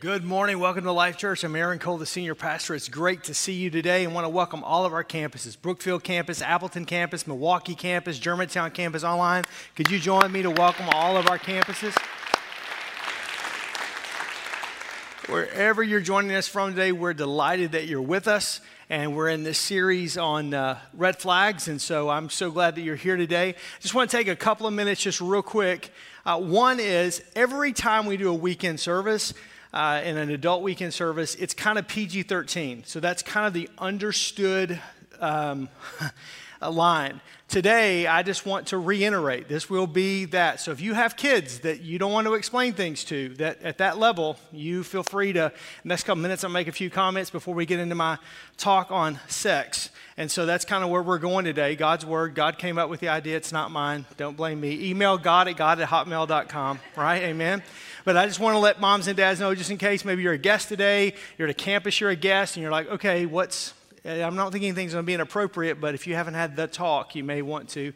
Good morning. Welcome to Life Church. I'm Aaron Cole, the senior pastor. It's great to see you today and want to welcome all of our campuses Brookfield campus, Appleton campus, Milwaukee campus, Germantown campus online. Could you join me to welcome all of our campuses? Wherever you're joining us from today, we're delighted that you're with us. And we're in this series on uh, red flags. And so I'm so glad that you're here today. Just want to take a couple of minutes, just real quick. Uh, one is every time we do a weekend service, uh, in an adult weekend service, it's kind of PG 13. So that's kind of the understood um, line. Today, I just want to reiterate this will be that. So if you have kids that you don't want to explain things to, that at that level, you feel free to, next couple minutes, I'll make a few comments before we get into my talk on sex. And so that's kind of where we're going today. God's word. God came up with the idea. It's not mine. Don't blame me. Email God at God at hotmail.com, right? Amen. But I just want to let moms and dads know, just in case maybe you're a guest today, you're at a campus, you're a guest, and you're like, okay, what's eh, I'm not thinking anything's going to be inappropriate, but if you haven't had the talk, you may want to,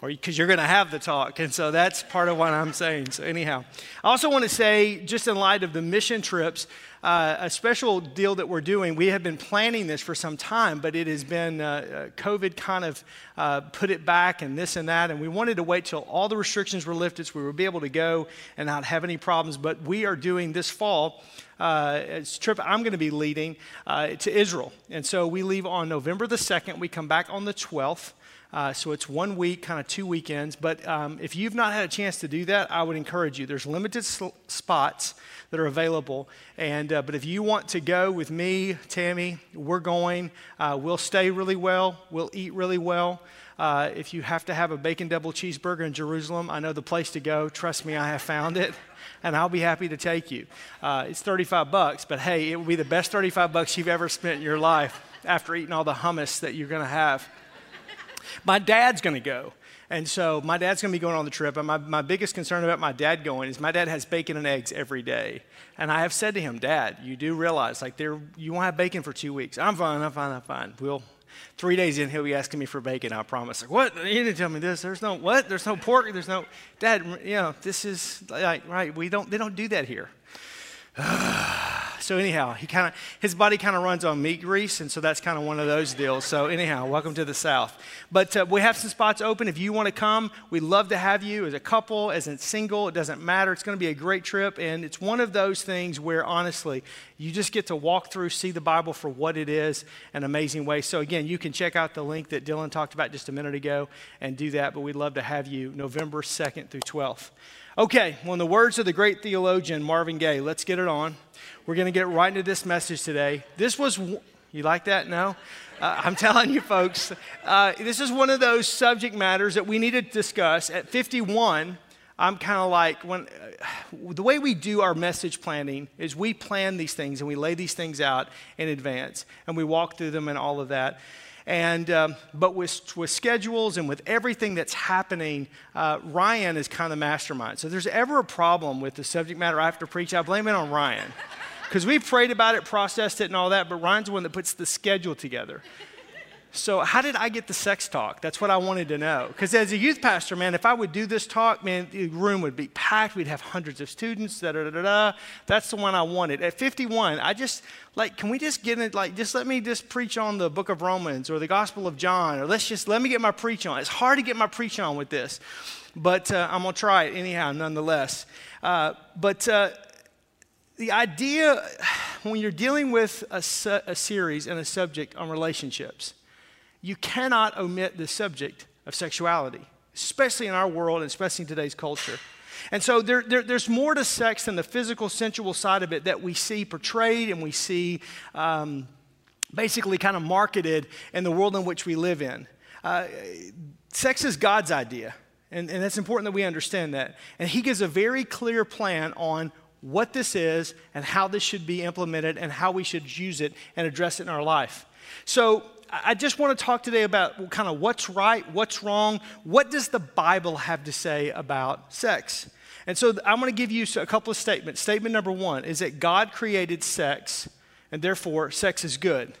or because you're going to have the talk. And so that's part of what I'm saying. So, anyhow, I also want to say, just in light of the mission trips, uh, a special deal that we're doing. We have been planning this for some time, but it has been uh, uh, COVID kind of uh, put it back and this and that. And we wanted to wait till all the restrictions were lifted so we would be able to go and not have any problems. But we are doing this fall. Uh, a trip I'm going to be leading uh, to Israel. And so we leave on November the 2nd. We come back on the 12th. Uh, so it's one week, kind of two weekends. But um, if you've not had a chance to do that, I would encourage you. There's limited sl- spots that are available. And uh, but if you want to go with me, Tammy, we're going. Uh, we'll stay really well. We'll eat really well. Uh, if you have to have a bacon double cheeseburger in Jerusalem, I know the place to go. Trust me, I have found it, and I'll be happy to take you. Uh, it's 35 bucks, but hey, it will be the best 35 bucks you've ever spent in your life after eating all the hummus that you're going to have. My dad's going to go. And so my dad's going to be going on the trip. And my, my biggest concern about my dad going is my dad has bacon and eggs every day. And I have said to him, Dad, you do realize, like, there, you won't have bacon for two weeks. I'm fine, I'm fine, I'm fine. We'll, three days in, he'll be asking me for bacon, I promise. Like, what? You didn't tell me this. There's no, what? There's no pork. There's no, Dad, you know, this is, like, right, we don't, they don't do that here. so anyhow, he kind of his body kind of runs on meat grease, and so that's kind of one of those deals. So anyhow, welcome to the South. But uh, we have some spots open. If you want to come, we'd love to have you as a couple, as a single. It doesn't matter. It's going to be a great trip, and it's one of those things where honestly, you just get to walk through, see the Bible for what it is, an amazing way. So again, you can check out the link that Dylan talked about just a minute ago and do that. But we'd love to have you November second through twelfth. Okay, well, in the words of the great theologian Marvin Gaye, let's get it on. We're going to get right into this message today. This was, you like that? No? Uh, I'm telling you, folks, uh, this is one of those subject matters that we need to discuss. At 51, I'm kind of like, when, uh, the way we do our message planning is we plan these things and we lay these things out in advance and we walk through them and all of that. And, um, but with, with schedules and with everything that's happening, uh, Ryan is kind of the mastermind. So if there's ever a problem with the subject matter I have to preach, I blame it on Ryan. Because we prayed about it, processed it, and all that, but Ryan's the one that puts the schedule together. So, how did I get the sex talk? That's what I wanted to know. Because as a youth pastor, man, if I would do this talk, man, the room would be packed. We'd have hundreds of students. Da da da da. That's the one I wanted. At 51, I just like, can we just get it? Like, just let me just preach on the Book of Romans or the Gospel of John, or let's just let me get my preach on. It's hard to get my preach on with this, but uh, I'm gonna try it anyhow, nonetheless. Uh, but uh, the idea when you're dealing with a, se- a series and a subject on relationships you cannot omit the subject of sexuality, especially in our world and especially in today's culture. And so there, there, there's more to sex than the physical, sensual side of it that we see portrayed and we see um, basically kind of marketed in the world in which we live in. Uh, sex is God's idea, and, and it's important that we understand that. And He gives a very clear plan on what this is and how this should be implemented and how we should use it and address it in our life. So, I just want to talk today about kind of what's right, what's wrong, what does the Bible have to say about sex? And so I'm going to give you a couple of statements. Statement number one is that God created sex, and therefore sex is good.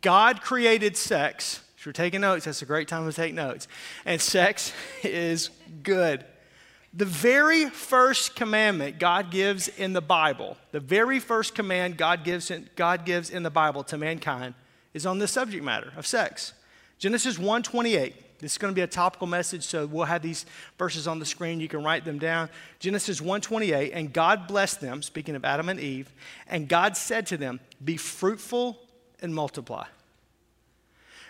God created sex. If you're taking notes, that's a great time to take notes. And sex is good. The very first commandment God gives in the Bible, the very first command God gives in, God gives in the Bible to mankind is on the subject matter of sex. Genesis 1:28. This is going to be a topical message, so we'll have these verses on the screen. You can write them down. Genesis 1:28, and God blessed them, speaking of Adam and Eve, and God said to them, "Be fruitful and multiply."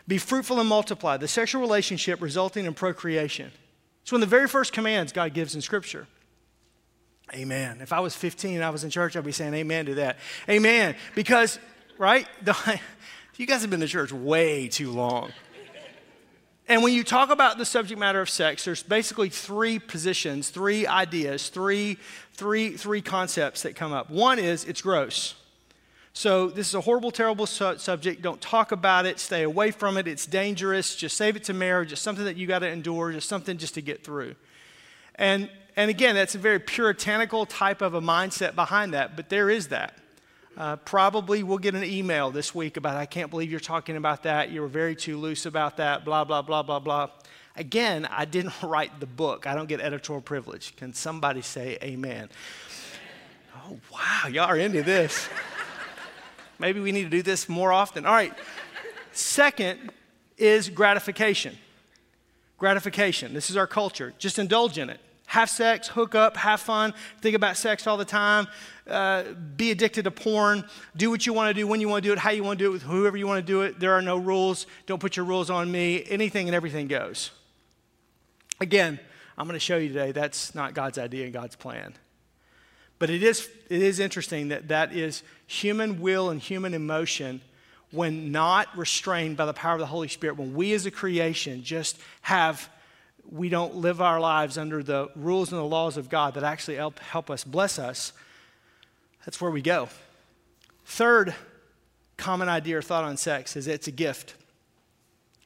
Be fruitful and multiply, the sexual relationship resulting in procreation. It's one of the very first commands God gives in Scripture. Amen. If I was 15 and I was in church, I'd be saying amen to that. Amen. Because, right? you guys have been to church way too long. And when you talk about the subject matter of sex, there's basically three positions, three ideas, three, three, three concepts that come up. One is it's gross. So, this is a horrible, terrible su- subject. Don't talk about it. Stay away from it. It's dangerous. Just save it to marriage. It's something that you got to endure, just something just to get through. And, and again, that's a very puritanical type of a mindset behind that, but there is that. Uh, probably we'll get an email this week about, I can't believe you're talking about that. You were very too loose about that, blah, blah, blah, blah, blah. Again, I didn't write the book. I don't get editorial privilege. Can somebody say amen? Oh, wow, y'all are into this. Maybe we need to do this more often. All right. Second is gratification. Gratification. This is our culture. Just indulge in it. Have sex, hook up, have fun, think about sex all the time, uh, be addicted to porn, do what you want to do, when you want to do it, how you want to do it, with whoever you want to do it. There are no rules. Don't put your rules on me. Anything and everything goes. Again, I'm going to show you today that's not God's idea and God's plan. But it is, it is interesting that that is human will and human emotion when not restrained by the power of the Holy Spirit, when we as a creation just have, we don't live our lives under the rules and the laws of God that actually help, help us, bless us, that's where we go. Third common idea or thought on sex is it's a gift.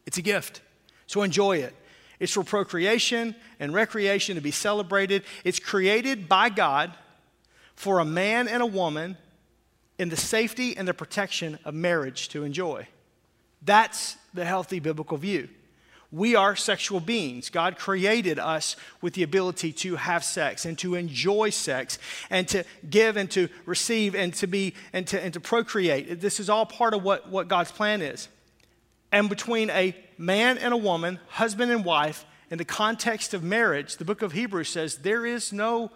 It's a gift. So enjoy it. It's for procreation and recreation to be celebrated. It's created by God for a man and a woman in the safety and the protection of marriage to enjoy. That's the healthy biblical view. We are sexual beings. God created us with the ability to have sex and to enjoy sex and to give and to receive and to be and to, and to procreate. This is all part of what, what God's plan is. And between a man and a woman, husband and wife, in the context of marriage, the book of Hebrews says there is no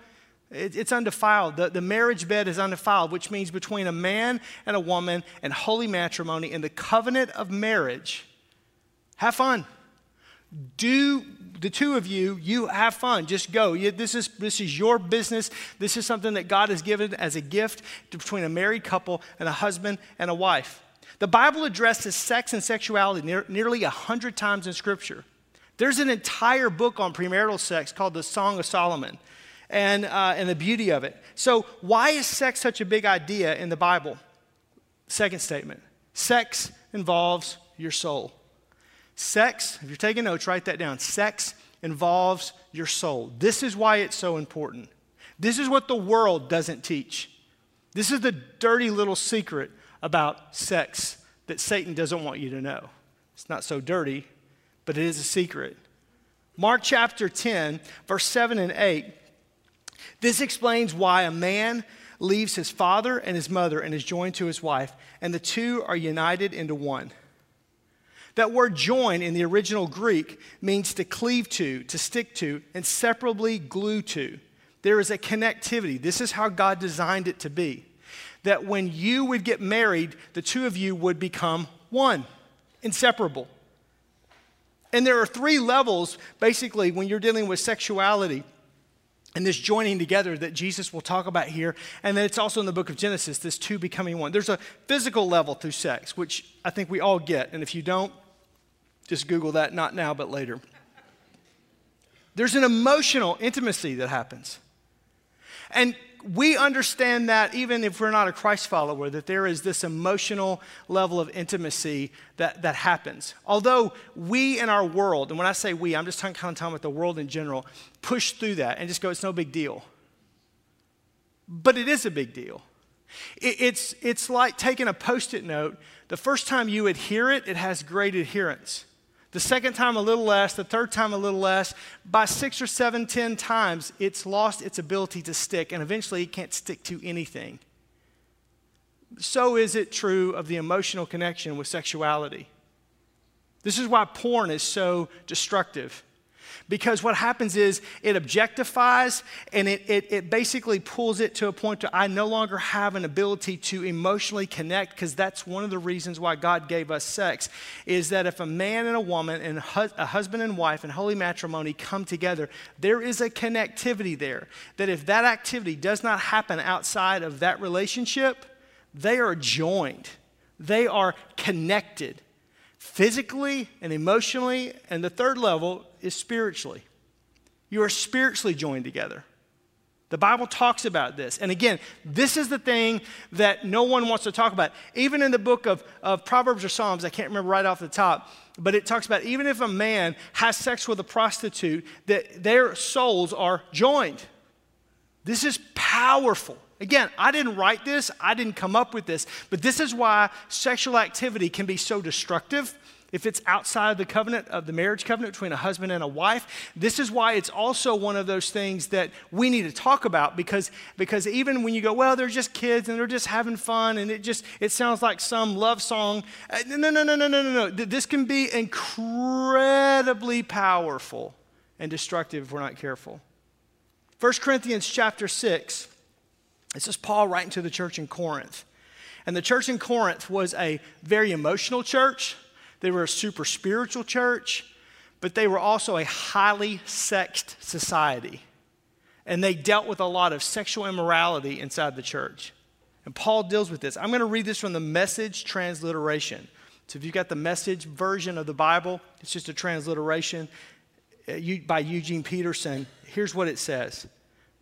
it, it's undefiled. The, the marriage bed is undefiled, which means between a man and a woman and holy matrimony and the covenant of marriage, have fun. Do the two of you, you have fun. Just go. You, this, is, this is your business. This is something that God has given as a gift between a married couple and a husband and a wife. The Bible addresses sex and sexuality near, nearly a hundred times in Scripture. There's an entire book on premarital sex called the Song of Solomon and, uh, and the beauty of it. So, why is sex such a big idea in the Bible? Second statement sex involves your soul. Sex, if you're taking notes, write that down. Sex involves your soul. This is why it's so important. This is what the world doesn't teach. This is the dirty little secret about sex that Satan doesn't want you to know. It's not so dirty, but it is a secret. Mark chapter 10, verse 7 and 8 this explains why a man leaves his father and his mother and is joined to his wife, and the two are united into one. That word join in the original Greek means to cleave to, to stick to, inseparably glue to. There is a connectivity. This is how God designed it to be. That when you would get married, the two of you would become one, inseparable. And there are three levels, basically, when you're dealing with sexuality and this joining together that Jesus will talk about here. And then it's also in the book of Genesis, this two becoming one. There's a physical level through sex, which I think we all get. And if you don't, just Google that, not now, but later. There's an emotional intimacy that happens. And we understand that even if we're not a Christ follower, that there is this emotional level of intimacy that, that happens. Although we in our world, and when I say we, I'm just talking kind of talking about the world in general, push through that and just go, it's no big deal. But it is a big deal. It, it's, it's like taking a post it note. The first time you adhere it, it has great adherence. The second time, a little less. The third time, a little less. By six or seven, ten times, it's lost its ability to stick, and eventually it can't stick to anything. So is it true of the emotional connection with sexuality. This is why porn is so destructive. Because what happens is it objectifies and it, it, it basically pulls it to a point to I no longer have an ability to emotionally connect because that's one of the reasons why God gave us sex is that if a man and a woman and a husband and wife and holy matrimony come together, there is a connectivity there. That if that activity does not happen outside of that relationship, they are joined, they are connected physically and emotionally. And the third level is spiritually. You are spiritually joined together. The Bible talks about this. And again, this is the thing that no one wants to talk about. Even in the book of, of Proverbs or Psalms, I can't remember right off the top, but it talks about even if a man has sex with a prostitute, that their souls are joined. This is powerful. Again, I didn't write this, I didn't come up with this, but this is why sexual activity can be so destructive. If it's outside of the covenant of the marriage covenant between a husband and a wife this is why it's also one of those things that we need to talk about because because even when you go well they're just kids and they're just having fun and it just it sounds like some love song uh, no no no no no no no this can be incredibly powerful and destructive if we're not careful. 1 corinthians chapter 6 this is Paul writing to the church in Corinth. And the church in Corinth was a very emotional church. They were a super spiritual church, but they were also a highly sexed society. And they dealt with a lot of sexual immorality inside the church. And Paul deals with this. I'm going to read this from the message transliteration. So if you've got the message version of the Bible, it's just a transliteration uh, by Eugene Peterson. Here's what it says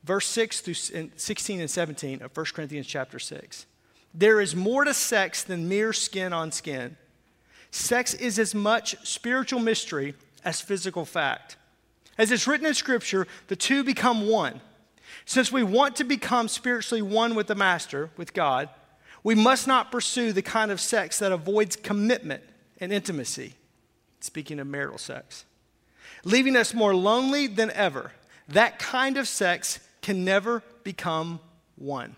verse 6 through 16 and 17 of 1 Corinthians chapter 6. There is more to sex than mere skin on skin. Sex is as much spiritual mystery as physical fact. As it's written in Scripture, the two become one. Since we want to become spiritually one with the Master, with God, we must not pursue the kind of sex that avoids commitment and intimacy, speaking of marital sex, leaving us more lonely than ever. That kind of sex can never become one.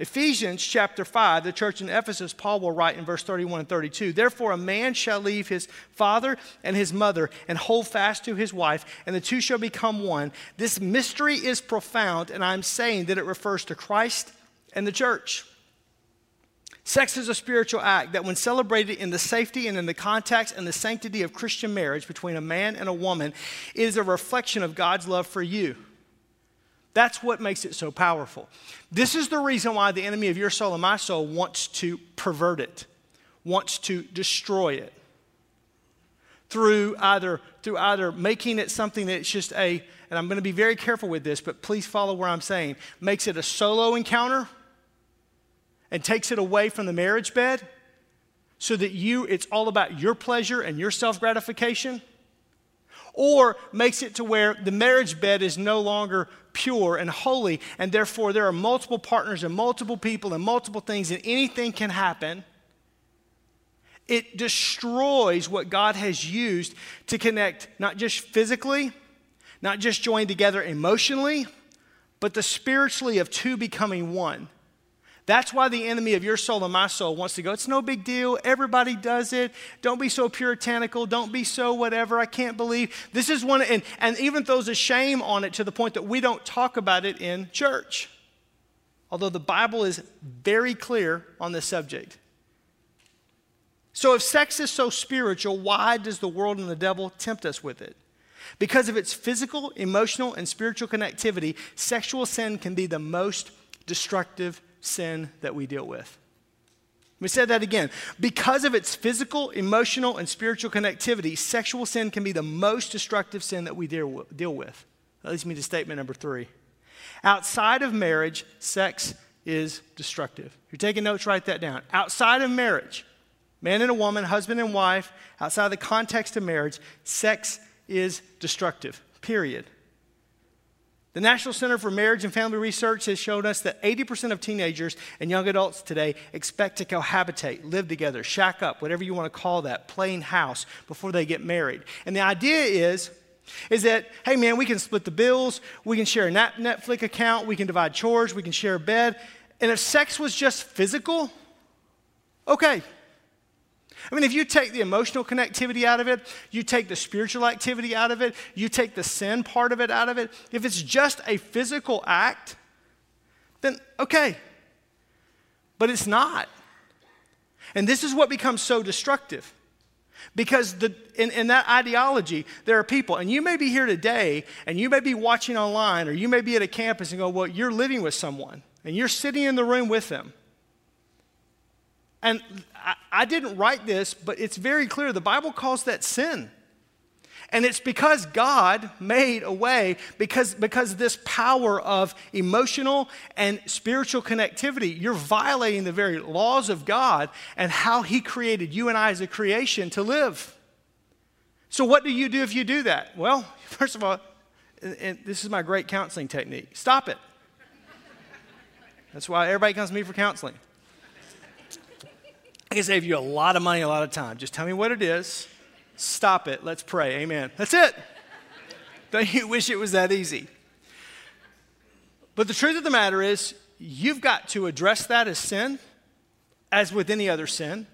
Ephesians chapter 5, the church in Ephesus, Paul will write in verse 31 and 32 Therefore, a man shall leave his father and his mother and hold fast to his wife, and the two shall become one. This mystery is profound, and I'm saying that it refers to Christ and the church. Sex is a spiritual act that, when celebrated in the safety and in the context and the sanctity of Christian marriage between a man and a woman, is a reflection of God's love for you. That's what makes it so powerful. This is the reason why the enemy of your soul and my soul wants to pervert it, wants to destroy it. Through either, through either making it something that's just a, and I'm going to be very careful with this, but please follow where I'm saying, makes it a solo encounter and takes it away from the marriage bed so that you, it's all about your pleasure and your self gratification or makes it to where the marriage bed is no longer pure and holy, and therefore there are multiple partners and multiple people and multiple things, and anything can happen. It destroys what God has used to connect not just physically, not just join together emotionally, but the spiritually of two becoming one. That's why the enemy of your soul and my soul wants to go, it's no big deal. Everybody does it. Don't be so puritanical. Don't be so whatever. I can't believe. This is one, and, and even throws a shame on it to the point that we don't talk about it in church. Although the Bible is very clear on this subject. So, if sex is so spiritual, why does the world and the devil tempt us with it? Because of its physical, emotional, and spiritual connectivity, sexual sin can be the most destructive sin that we deal with. We said that again. Because of its physical, emotional, and spiritual connectivity, sexual sin can be the most destructive sin that we deal with. That leads me to statement number three. Outside of marriage, sex is destructive. If you're taking notes, write that down. Outside of marriage, man and a woman, husband and wife, outside of the context of marriage, sex is destructive, period. The National Center for Marriage and Family Research has shown us that 80% of teenagers and young adults today expect to cohabitate, live together, shack up, whatever you want to call that, plain house before they get married. And the idea is is that, hey man, we can split the bills, we can share a Netflix account, we can divide chores, we can share a bed. And if sex was just physical, okay, I mean, if you take the emotional connectivity out of it, you take the spiritual activity out of it, you take the sin part of it out of it, if it's just a physical act, then okay. But it's not. And this is what becomes so destructive. Because the, in, in, that ideology, there are people, and you may be here today, and you may be watching online, or you may be at a campus and go, Well, you're living with someone, and you're sitting in the room with them. And I, I didn't write this, but it's very clear. The Bible calls that sin. And it's because God made a way, because, because this power of emotional and spiritual connectivity, you're violating the very laws of God and how He created you and I as a creation to live. So, what do you do if you do that? Well, first of all, and this is my great counseling technique stop it. That's why everybody comes to me for counseling. I can save you a lot of money, a lot of time. Just tell me what it is. Stop it. Let's pray. Amen. That's it. Don't you wish it was that easy? But the truth of the matter is, you've got to address that as sin, as with any other sin.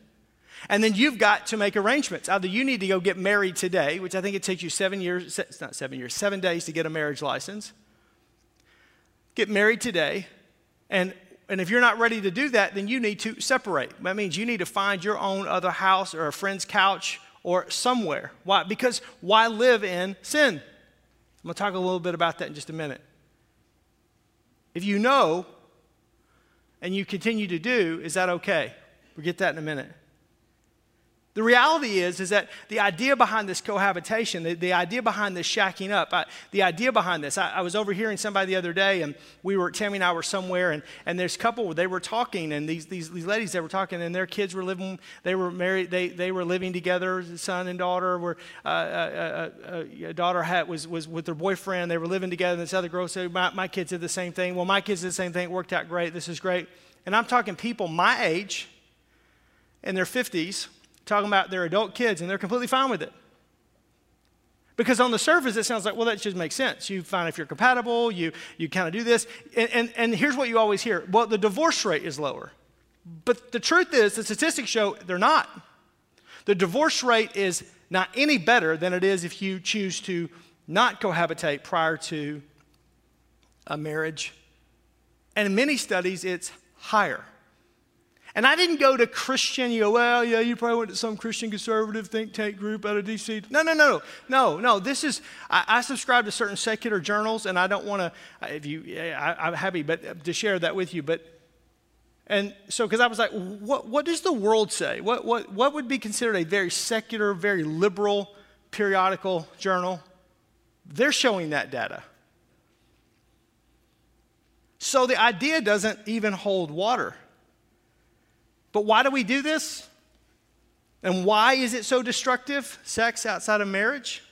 And then you've got to make arrangements. Either you need to go get married today, which I think it takes you seven years, it's not seven years, seven days to get a marriage license. Get married today, and and if you're not ready to do that, then you need to separate. That means you need to find your own other house or a friend's couch or somewhere. Why? Because why live in sin? I'm going to talk a little bit about that in just a minute. If you know and you continue to do, is that okay? We'll get that in a minute. The reality is, is that the idea behind this cohabitation, the, the idea behind this shacking up, I, the idea behind this, I, I, was overhearing somebody the other day, and we were, Tammy and I were somewhere, and, and a couple, they were talking, and these, these, these ladies, they were talking, and their kids were living, they were married, they, they were living together, son and daughter were, uh, uh, uh, uh daughter had, was, was with their boyfriend, they were living together, and this other girl said, my, my kids did the same thing. Well, my kids did the same thing, it worked out great, this is great. And I'm talking people my age, in their 50s, talking about their adult kids, and they're completely fine with it. Because on the surface, it sounds like, well, that just makes sense. You find if you're compatible, you, you kind of do this. And, and, and here's what you always hear well, the divorce rate is lower. But the truth is, the statistics show they're not. The divorce rate is not any better than it is if you choose to not cohabitate prior to a marriage. And in many studies, it's higher. And I didn't go to Christian, you go, well, yeah, you probably went to some Christian conservative think tank group out of DC. No, no, no, no, no. No. This is, I, I subscribe to certain secular journals, and I don't want to, if you, I, am happy but uh, to share that with you. But, and so, because I was like, what, what does the world say? What, what, what would be considered a very secular, very liberal periodical journal? They're showing that data. So the idea doesn't even hold water. But why do we do this? And why is it so destructive, sex outside of marriage?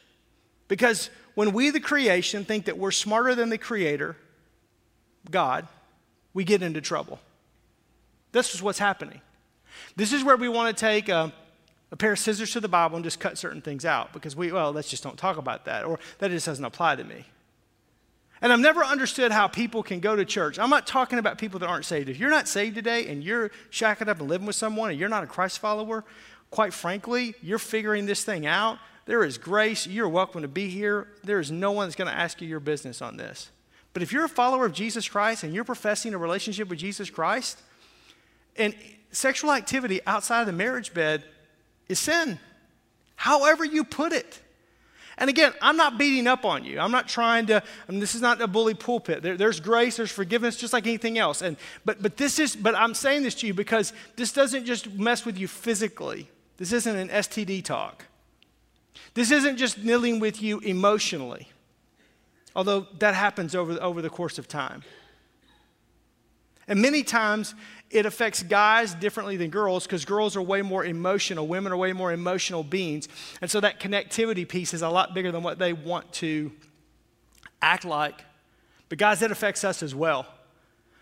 Because when we, the creation, think that we're smarter than the creator, God, we get into trouble. This is what's happening. This is where we want to take a, a, pair of scissors to the Bible and just cut certain things out because we, well, let's just don't talk about that, or that just doesn't apply to me. And I've never understood how people can go to church. I'm not talking about people that aren't saved. If you're not saved today and you're shacking up and living with someone and you're not a Christ follower, quite frankly, you're figuring this thing out. There is grace. You're welcome to be here. There is no one that's going to ask you your business on this. But if you're a follower of Jesus Christ and you're professing a relationship with Jesus Christ, and sexual activity outside of the marriage bed is sin, however you put it. And again, I'm not beating up on you. I'm not trying to, I mean, this is not a bully pulpit. There, there's grace, there's forgiveness, just like anything else. And, but, but this is, but I'm saying this to you because this doesn't just mess with you physically. This isn't an STD talk. This isn't just dealing with you emotionally, although that happens over, over the course of time. And many times it affects guys differently than girls because girls are way more emotional. Women are way more emotional beings. And so that connectivity piece is a lot bigger than what they want to act like But, guys, that affects us as well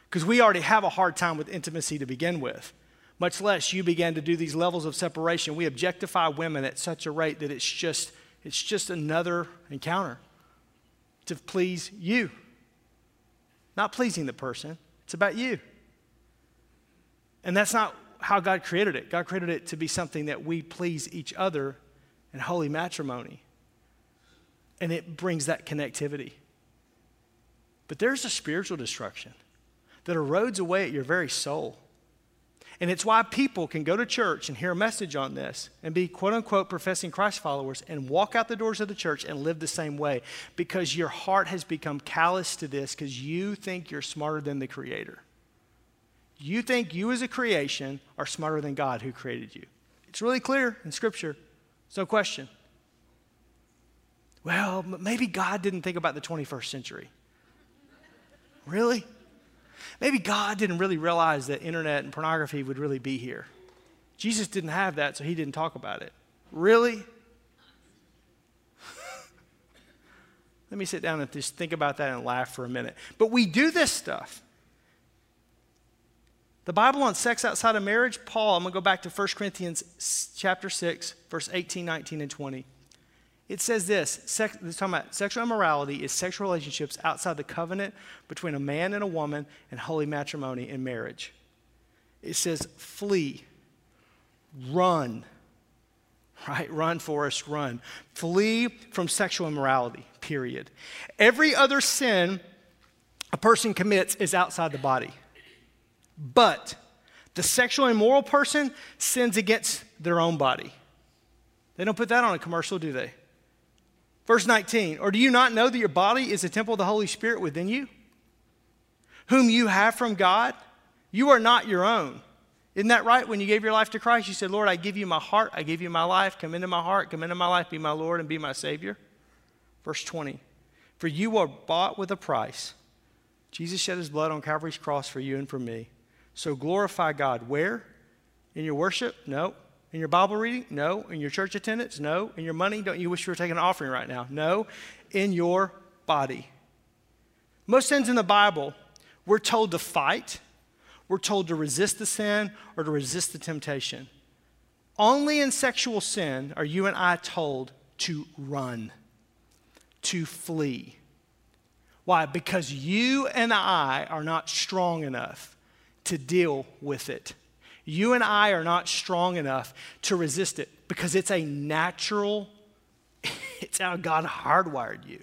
because we already have a hard time with intimacy to begin with. Much less you begin to do these levels of separation. We objectify women at such a rate that it's just, it's just another encounter to please you. Not pleasing the person, it's about you. And that's not how God created it. God created it to be something that we please each other in holy matrimony. And it brings that connectivity. But there's a spiritual destruction that erodes away at your very soul. And it's why people can go to church and hear a message on this and be quote unquote professing Christ followers and walk out the doors of the church and live the same way because your heart has become callous to this because you think you're smarter than the Creator. You think you as a creation are smarter than God who created you. It's really clear in Scripture. There's no question. Well, maybe God didn't think about the 21st century. Really? Maybe God didn't really realize that internet and pornography would really be here. Jesus didn't have that, so he didn't talk about it. Really? Let me sit down and just think about that and laugh for a minute. But we do this stuff. The Bible on sex outside of marriage, Paul, I'm going to go back to 1 Corinthians chapter 6, verse 18, 19, and 20. It says this, sex, it's talking about sexual immorality is sexual relationships outside the covenant between a man and a woman and holy matrimony in marriage. It says, flee, run, right? Run, Forrest, run. Flee from sexual immorality, period. Every other sin a person commits is outside the body. But the sexually immoral person sins against their own body. They don't put that on a commercial, do they? Verse 19, or do you not know that your body is a temple of the Holy Spirit within you, whom you have from God? You are not your own. Isn't that right? When you gave your life to Christ, you said, Lord, I give you my heart, I give you my life, come into my heart, come into my life, be my Lord and be my Savior. Verse 20, for you are bought with a price. Jesus shed his blood on Calvary's cross for you and for me. So glorify God. Where? In your worship? No. In your Bible reading? No. In your church attendance? No. In your money? Don't you wish you were taking an offering right now? No. In your body. Most sins in the Bible, we're told to fight, we're told to resist the sin or to resist the temptation. Only in sexual sin are you and I told to run, to flee. Why? Because you and I are not strong enough to deal with it. You and I are not strong enough to resist it because it's a natural, it's how God hardwired you.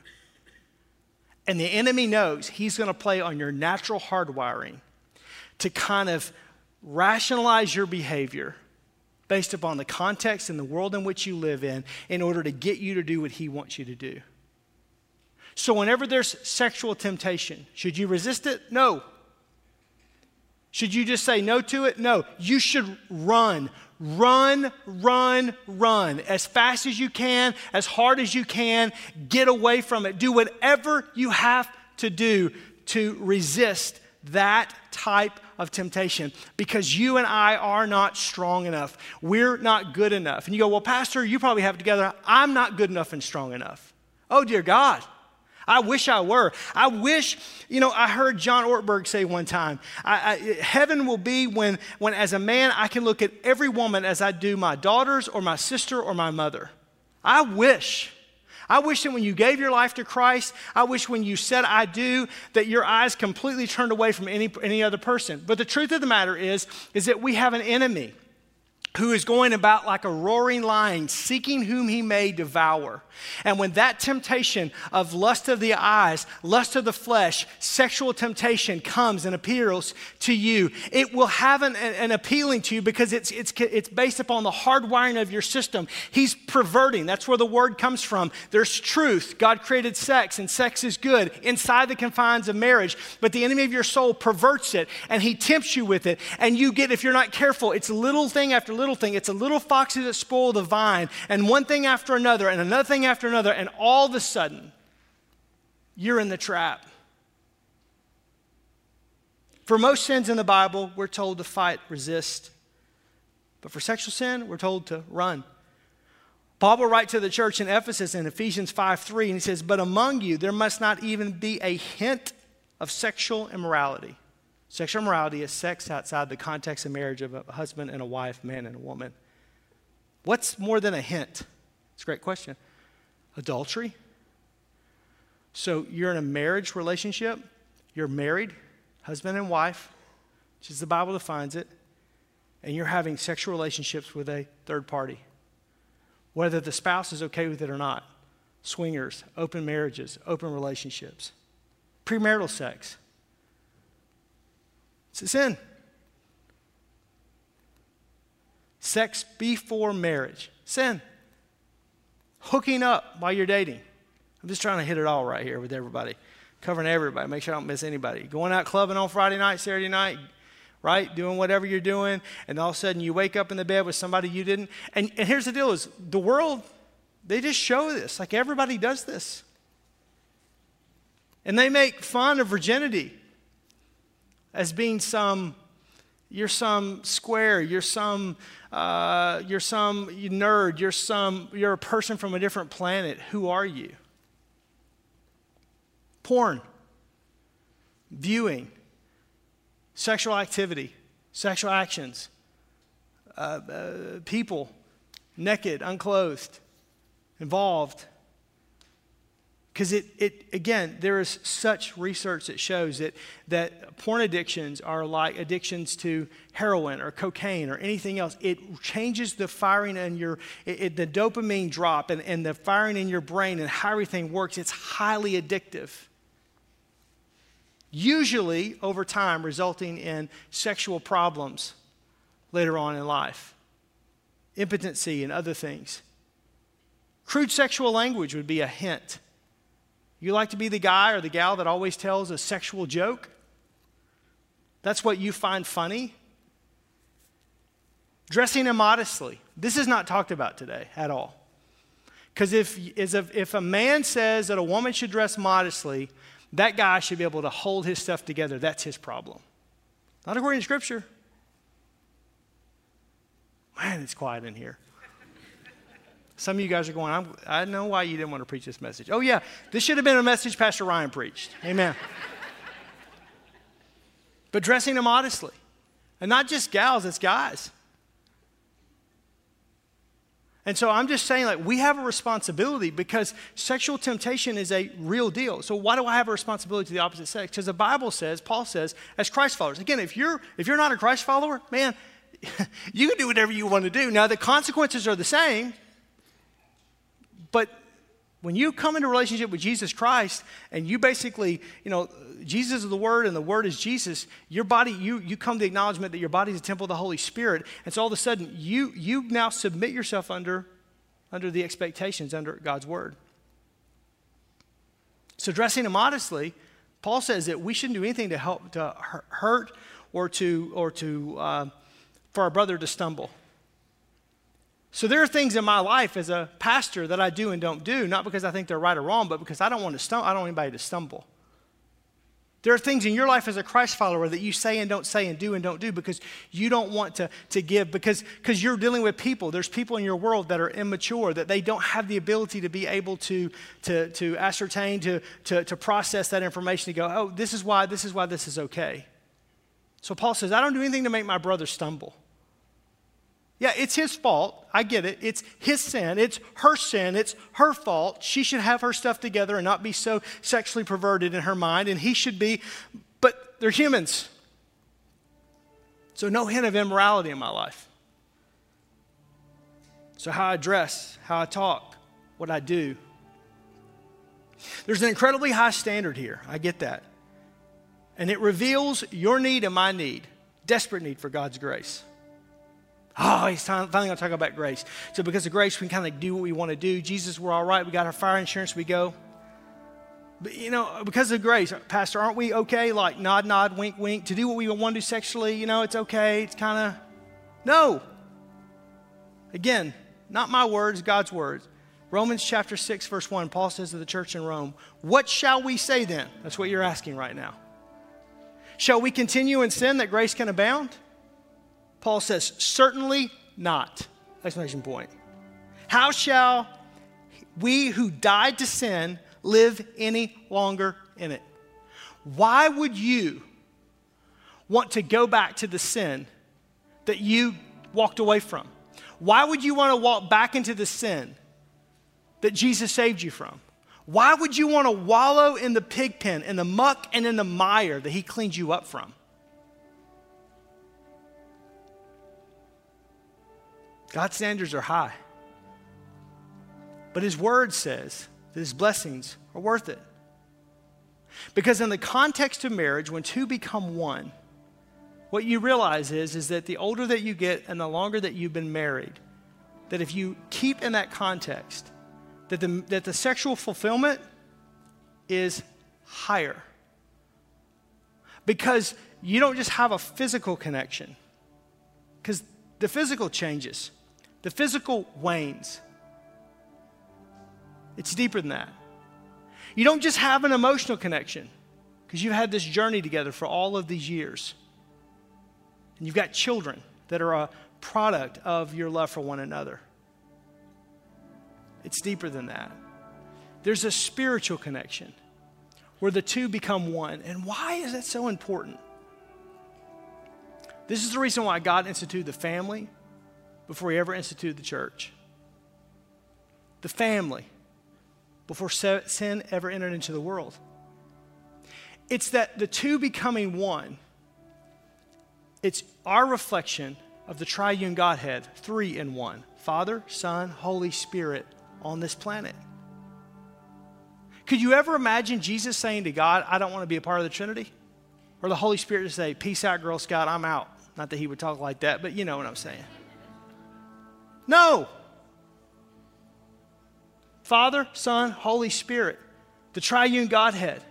And the enemy knows he's going to play on your natural hardwiring to kind of rationalize your behavior based upon the context and the world in which you live in in order to get you to do what he wants you to do. So, whenever there's sexual temptation, should you resist it? No. Should you just say no to it? No. You should run. Run, run, run as fast as you can, as hard as you can. Get away from it. Do whatever you have to do to resist that type of temptation because you and I are not strong enough. We're not good enough. And you go, Well, Pastor, you probably have it together. I'm not good enough and strong enough. Oh, dear God. I wish I were. I wish, you know, I heard John Ortberg say one time, I, I, heaven will be when, when as a man I can look at every woman as I do my daughters or my sister or my mother. I wish. I wish that when you gave your life to Christ, I wish when you said I do, that your eyes completely turned away from any, any other person. But the truth of the matter is, is that we have an enemy who is going about like a roaring lion, seeking whom he may devour. And when that temptation of lust of the eyes, lust of the flesh, sexual temptation comes and appeals to you, it will have an, an appealing to you because it's, it's, it's based upon the hardwiring of your system. He's perverting. That's where the word comes from. There's truth. God created sex, and sex is good inside the confines of marriage. But the enemy of your soul perverts it, and he tempts you with it. And you get, if you're not careful, it's little thing after little thing. It's a little foxes that spoil the vine, and one thing after another, and another thing after another, and all of a sudden, you're in the trap. For most sins in the Bible, we're told to fight, resist. But for sexual sin, we're told to run. Paul will write to the church in Ephesus in Ephesians 5 3, and he says, But among you there must not even be a hint of sexual immorality. Sexual morality is sex outside the context of marriage of a husband and a wife, man and a woman. What's more than a hint? It's a great question. Adultery. So you're in a marriage relationship, you're married, husband and wife, which is the Bible defines it, and you're having sexual relationships with a third party, whether the spouse is okay with it or not. Swingers, open marriages, open relationships, premarital sex. It's a sin. Sex before marriage, sin. Hooking up while you're dating. I'm just trying to hit it all right here with everybody, covering everybody, make sure I don't miss anybody. Going out clubbing on Friday night, Saturday night, right? Doing whatever you're doing, and all of a sudden you wake up in the bed with somebody you didn't. And, and here's the deal is the world, they just show this. Like everybody does this. And they make fun of virginity as being some, you're some square, you're some, uh, you're some nerd, you're some, you're a person from a different planet. Who are you? Porn, viewing, sexual activity, sexual actions, uh, uh, people naked, unclothed, involved. Because it, it, again, there is such research that shows that, that porn addictions are like addictions to heroin or cocaine or anything else. It changes the firing in your, it, it, the dopamine drop and, and the firing in your brain and how everything works. It's highly addictive usually over time resulting in sexual problems later on in life, impotency, and other things. Crude sexual language would be a hint. You like to be the guy or the gal that always tells a sexual joke? That's what you find funny? Dressing immodestly. This is not talked about today at all. Because if, if a man says that a woman should dress modestly, that guy should be able to hold his stuff together. That's his problem. Not according to Scripture. Man, it's quiet in here. Some of you guys are going, i know why you didn't want to preach this message. Oh, yeah, this should have been a message Pastor Ryan preached. Amen. but dressing immodestly. And not just gals, it's guys. And so I'm just saying, like, we have a responsibility because sexual temptation is a real deal. So why do I have a responsibility to the opposite sex? Because the Bible says, Paul says, as Christ followers. Again, if you're if you're not a Christ follower, man, you can do whatever you want to do. Now the consequences are the same, but when you come into relationship with Jesus Christ and you basically, you know, Jesus is the Word and the Word is Jesus, your body, you, you come to the acknowledgement that your body is a temple of the Holy Spirit. And so all of a sudden, you, you now submit yourself under, under the expectations, under God's Word. So dressing immodestly, Paul says that we shouldn't do anything to help to hurt or to, or to uh, for our brother to stumble. So there are things in my life as a pastor that I do and don't do, not because I think they're right or wrong, but because I don't want to stumble. I don't want anybody to stumble. There are things in your life as a Christ follower that you say and don't say and do and don't do because you don't want to, to give, because because you're dealing with people. There's people in your world that are immature, that they don't have the ability to be able to, to, to ascertain, to, to, to process that information, to go, oh, this is why, this is why this is okay. So Paul says, I don't do anything to make my brother stumble. Yeah, it's his fault. I get it. It's his sin. It's her sin. It's her fault. She should have her stuff together and not be so sexually perverted in her mind, and he should be, but they're humans. So, no hint of immorality in my life. So, how I dress, how I talk, what I do. There's an incredibly high standard here. I get that. And it reveals your need and my need, desperate need for God's grace. Oh, he's finally going to talk about grace. So, because of grace, we can kind of do what we want to do. Jesus, we're all right. We got our fire insurance. We go. But, you know, because of grace, Pastor, aren't we okay? Like nod, nod, wink, wink, to do what we want to do sexually, you know, it's okay. It's kind of, no. Again, not my words, God's words. Romans chapter 6, verse 1, Paul says to the church in Rome, What shall we say then? That's what you're asking right now. Shall we continue in sin that grace can abound? Paul says, Certainly not. Exclamation point. How shall we who died to sin live any longer in it? why would you want to go back to the sin that you walked away from? Why would you want to walk back into the sin that Jesus saved you from? Why would you want to wallow in the pig pen, in the muck, and in the mire that He cleaned you up from? God's standards are high. But His Word says that His blessings are worth it. Because in the context of marriage, when two become one, what you realize is, is that the older that you get and the longer that you've been married, that if you keep in that context, that the, that the sexual fulfillment is higher. Because you don't just have a physical connection, because the physical changes, the physical wanes. It's deeper than that. You don't just have an emotional connection, because you've had this journey together for all of these years. And you've got children that are a product of your love for one another. It's deeper than that. There's a spiritual connection where the two become one. And why is that so important? This is the reason why God instituted the family before He ever instituted the church. The family before sin ever entered into the world. It's that the two becoming one it's our reflection of the triune Godhead, three in one Father, Son, Holy Spirit on this planet. Could you ever imagine Jesus saying to God, I don't want to be a part of the Trinity? Or the Holy Spirit to say, Peace out, Girl Scout, I'm out. Not that he would talk like that, but you know what I'm saying. No. Father, Son, Holy Spirit, the triune Godhead.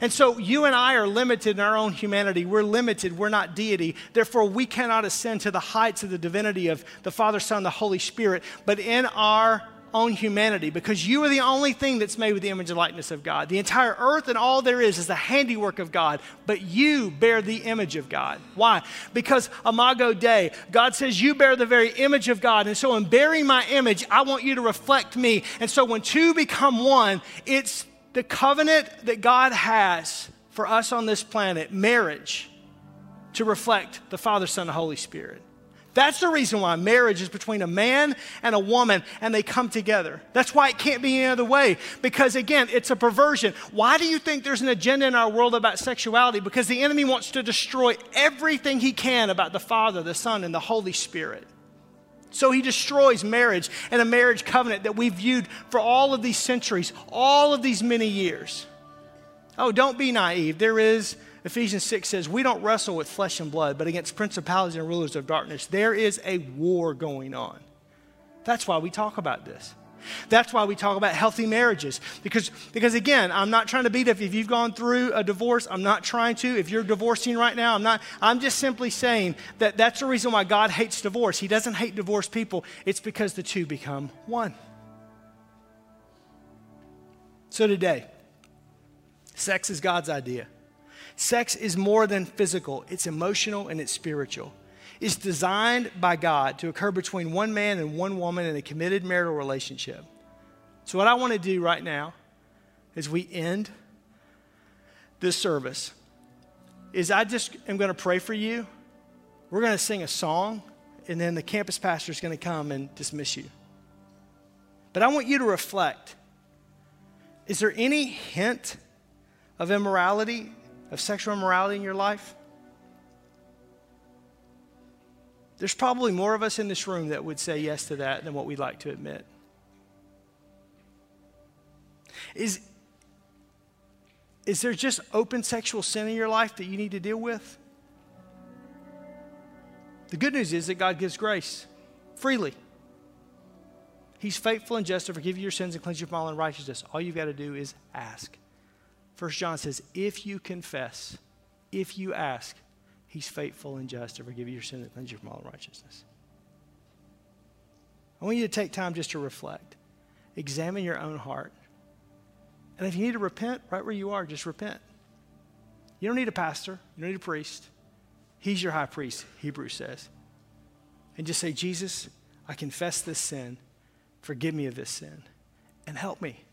And so you and I are limited in our own humanity. We're limited. We're not deity. Therefore, we cannot ascend to the heights of the divinity of the Father, Son, the Holy Spirit. But in our own humanity, because you are the only thing that's made with the image and likeness of God. The entire earth and all there is is the handiwork of God, but you bear the image of God. Why? Because Imago Dei, God says you bear the very image of God. And so in bearing my image, I want you to reflect me. And so when two become one, it's the covenant that God has for us on this planet, marriage, to reflect the Father, Son, and Holy Spirit. That's the reason why marriage is between a man and a woman and they come together. That's why it can't be any other way. Because again, it's a perversion. Why do you think there's an agenda in our world about sexuality? Because the enemy wants to destroy everything he can about the Father, the Son, and the Holy Spirit. So he destroys marriage and a marriage covenant that we've viewed for all of these centuries, all of these many years. Oh, don't be naive. There is, Ephesians 6 says, we don't wrestle with flesh and blood, but against principalities and rulers of darkness. There is a war going on. That's why we talk about this. That's why we talk about healthy marriages. Because, because again, I'm not trying to beat up if you've gone through a divorce. I'm not trying to. If you're divorcing right now, I'm not. I'm just simply saying that that's the reason why God hates divorce. He doesn't hate divorced people. It's because the two become one. So today, sex is God's idea. Sex is more than physical, it's emotional and it's spiritual It's designed by God to occur between one man and one woman in a committed marital relationship. So, what I want to do right now, as we end this service, is I just am going to pray for you. We're going to sing a song, and then the campus pastor is going to come and dismiss you. But I want you to reflect. Is there any hint of immorality, of sexual immorality in your life? There's probably more of us in this room that would say yes to that than what we'd like to admit. Is, is there just open sexual sin in your life that you need to deal with? The good news is that God gives grace freely. He's faithful and just to forgive you your sins and cleanse you from all unrighteousness. All you've got to do is ask. First John says, if you confess, if you ask, He's faithful and just to forgive you your sin and cleanse you from all righteousness. I want you to take time just to reflect, examine your own heart. And if you need to repent, right where you are, just repent. You don't need a pastor, you don't need a priest. He's your high priest, Hebrews says. And just say, Jesus, I confess this sin. Forgive me of this sin and help me.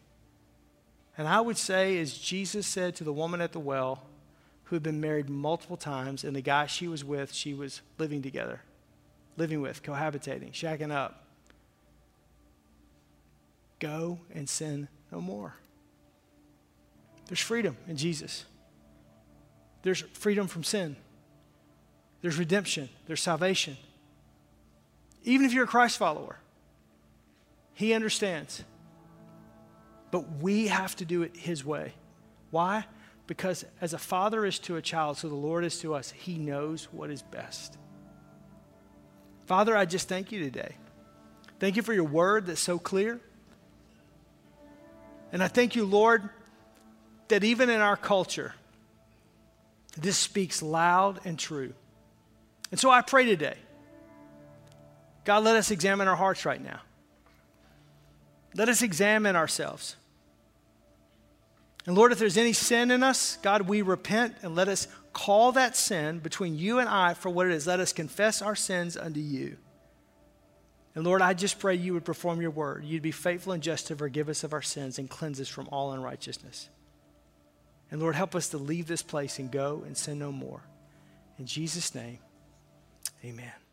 And I would say, as Jesus said to the woman at the well, who had been married multiple times, and the guy she was with, she was living together, living with, cohabitating, shacking up. Go and sin no more. There's freedom in Jesus. There's freedom from sin. There's redemption. There's salvation. Even if you're a Christ follower, He understands. But we have to do it His way. Why? Because as a father is to a child, so the Lord is to us, He knows what is best. Father, I just thank you today. Thank you for your word that's so clear. And I thank you, Lord, that even in our culture, this speaks loud and true. And so I pray today, God, let us examine our hearts right now. Let us examine ourselves. And Lord, if there's any sin in us, God, we repent and let us call that sin between you and I for what it is. Let us confess our sins unto you. And Lord, I just pray you would perform your word. You'd be faithful and just to forgive us of our sins and cleanse us from all unrighteousness. And Lord, help us to leave this place and go and sin no more. In Jesus' name, amen.